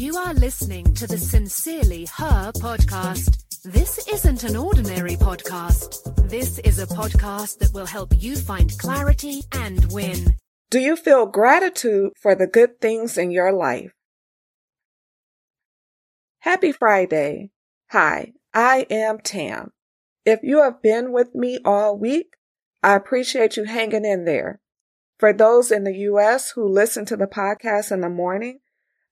You are listening to the Sincerely Her podcast. This isn't an ordinary podcast. This is a podcast that will help you find clarity and win. Do you feel gratitude for the good things in your life? Happy Friday. Hi, I am Tam. If you have been with me all week, I appreciate you hanging in there. For those in the U.S. who listen to the podcast in the morning,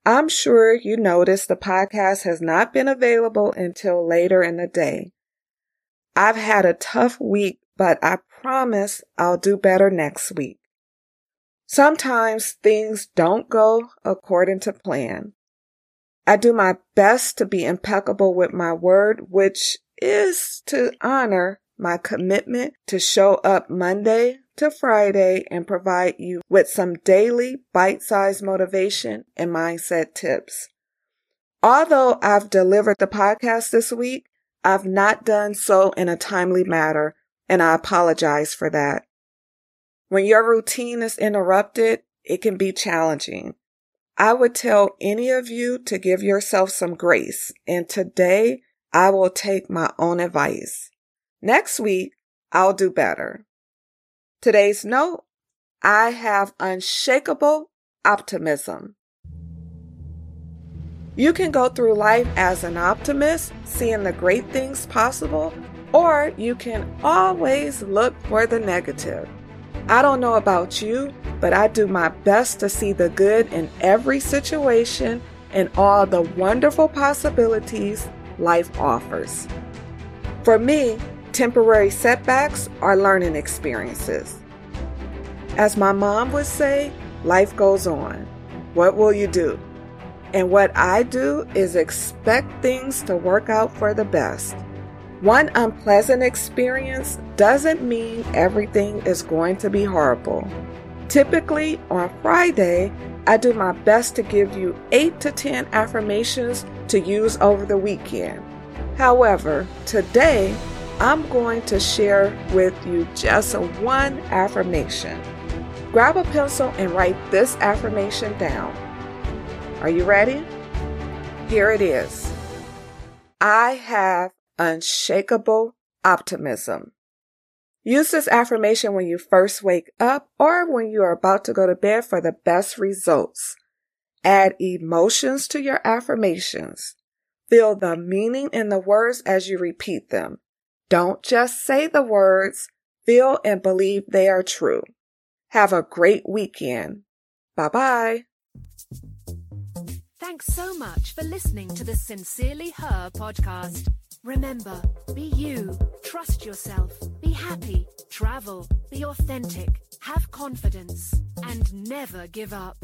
I'm sure you noticed the podcast has not been available until later in the day. I've had a tough week, but I promise I'll do better next week. Sometimes things don't go according to plan. I do my best to be impeccable with my word, which is to honor my commitment to show up Monday to Friday and provide you with some daily bite sized motivation and mindset tips. Although I've delivered the podcast this week, I've not done so in a timely manner, and I apologize for that. When your routine is interrupted, it can be challenging. I would tell any of you to give yourself some grace, and today I will take my own advice. Next week, I'll do better. Today's note I have unshakable optimism. You can go through life as an optimist, seeing the great things possible, or you can always look for the negative. I don't know about you, but I do my best to see the good in every situation and all the wonderful possibilities life offers. For me, Temporary setbacks are learning experiences. As my mom would say, life goes on. What will you do? And what I do is expect things to work out for the best. One unpleasant experience doesn't mean everything is going to be horrible. Typically, on Friday, I do my best to give you 8 to 10 affirmations to use over the weekend. However, today I'm going to share with you just one affirmation. Grab a pencil and write this affirmation down. Are you ready? Here it is. I have unshakable optimism. Use this affirmation when you first wake up or when you are about to go to bed for the best results. Add emotions to your affirmations. Feel the meaning in the words as you repeat them. Don't just say the words, feel and believe they are true. Have a great weekend. Bye bye. Thanks so much for listening to the Sincerely Her podcast. Remember, be you, trust yourself, be happy, travel, be authentic, have confidence, and never give up.